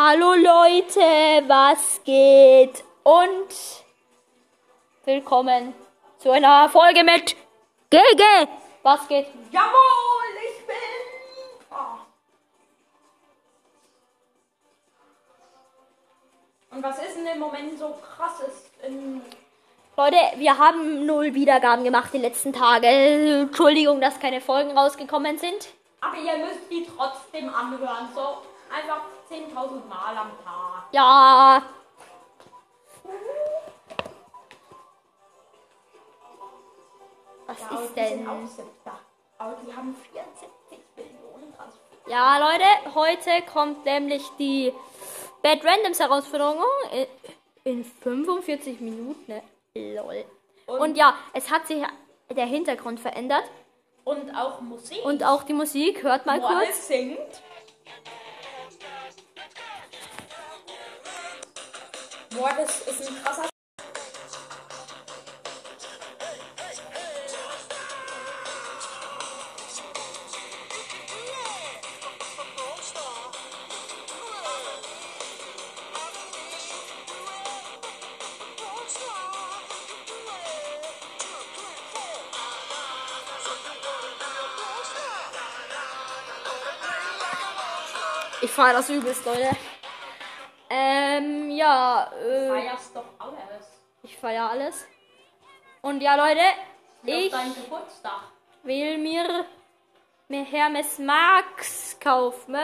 Hallo Leute, was geht? Und willkommen zu einer Folge mit GG. Was geht? Jawohl, ich bin. Oh. Und was ist denn im Moment so krasses in Leute, wir haben null Wiedergaben gemacht die letzten Tage. Entschuldigung, dass keine Folgen rausgekommen sind. Aber ihr müsst die trotzdem anhören. So einfach 10.000 Mal am Tag. Ja, was Ja, ist denn? Aber die haben 74 Millionen. Ja, Leute, heute kommt nämlich die Bad Randoms Herausforderung in, in 45 Minuten. Lol. Und, Und- ja, es hat sich der Hintergrund verändert Und auch Musik. und auch die Musik. Hört mal Morales kurz. singt. Boah, das ist ein krasser. Ich feiere das übelst, Leute. Ähm, ja, äh, Feierst doch alles. ich feiere alles. Und ja, Leute, Ich. Geburtstag. will mir, mir Hermes Max kaufen.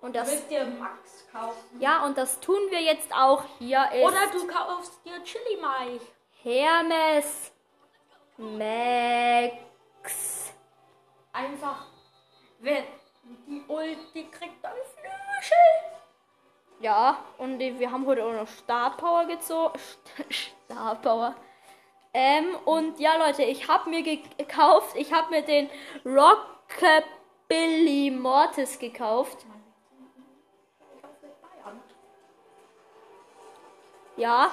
Und Du das, willst dir Max kaufen. ja, und das tun wir jetzt auch hier. Ist Oder du kaufst dir Chili Mai. Hermes Max. Einfach, wenn die Ulti kriegt dann Flügel. Ja, und wir haben heute auch noch Star Power gezogen. Star Power. Ähm, und ja, Leute, ich habe mir ge- gekauft, ich habe mir den Rockabilly Mortis gekauft. Ja,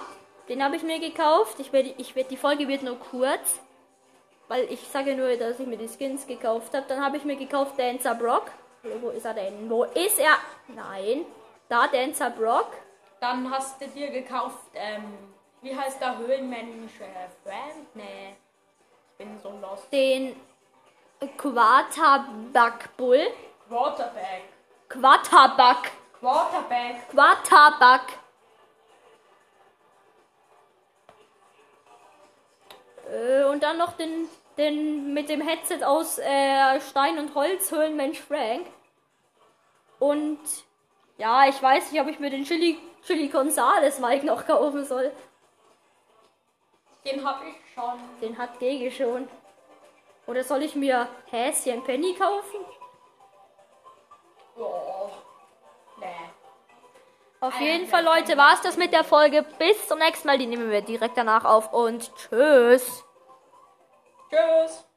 den habe ich mir gekauft. Ich werde, ich werde, die Folge wird nur kurz. Weil ich sage nur, dass ich mir die Skins gekauft habe. Dann habe ich mir gekauft Dancer Brock. Wo ist er denn? Wo ist er? Nein. Da Dancer Brock. Dann hast du dir gekauft, ähm, wie heißt der Höhlenmensch? Äh, Frank? Nee. Ich bin so lost. Den Quarterback Bull. Quarterback. Quarterback. Quarterback. Quarterback. Äh, und dann noch den, den mit dem Headset aus äh, Stein und Holz Höhlenmensch Frank. Und ja, ich weiß nicht, ob ich mir den Chili, Chili Gonzales Mike noch kaufen soll. Den hab ich schon. Den hat Gege schon. Oder soll ich mir Häschen Penny kaufen? Oh. Nee. Auf jeden Fall, Leute, war es das mit der Folge. Bis zum nächsten Mal. Die nehmen wir direkt danach auf und tschüss. Tschüss.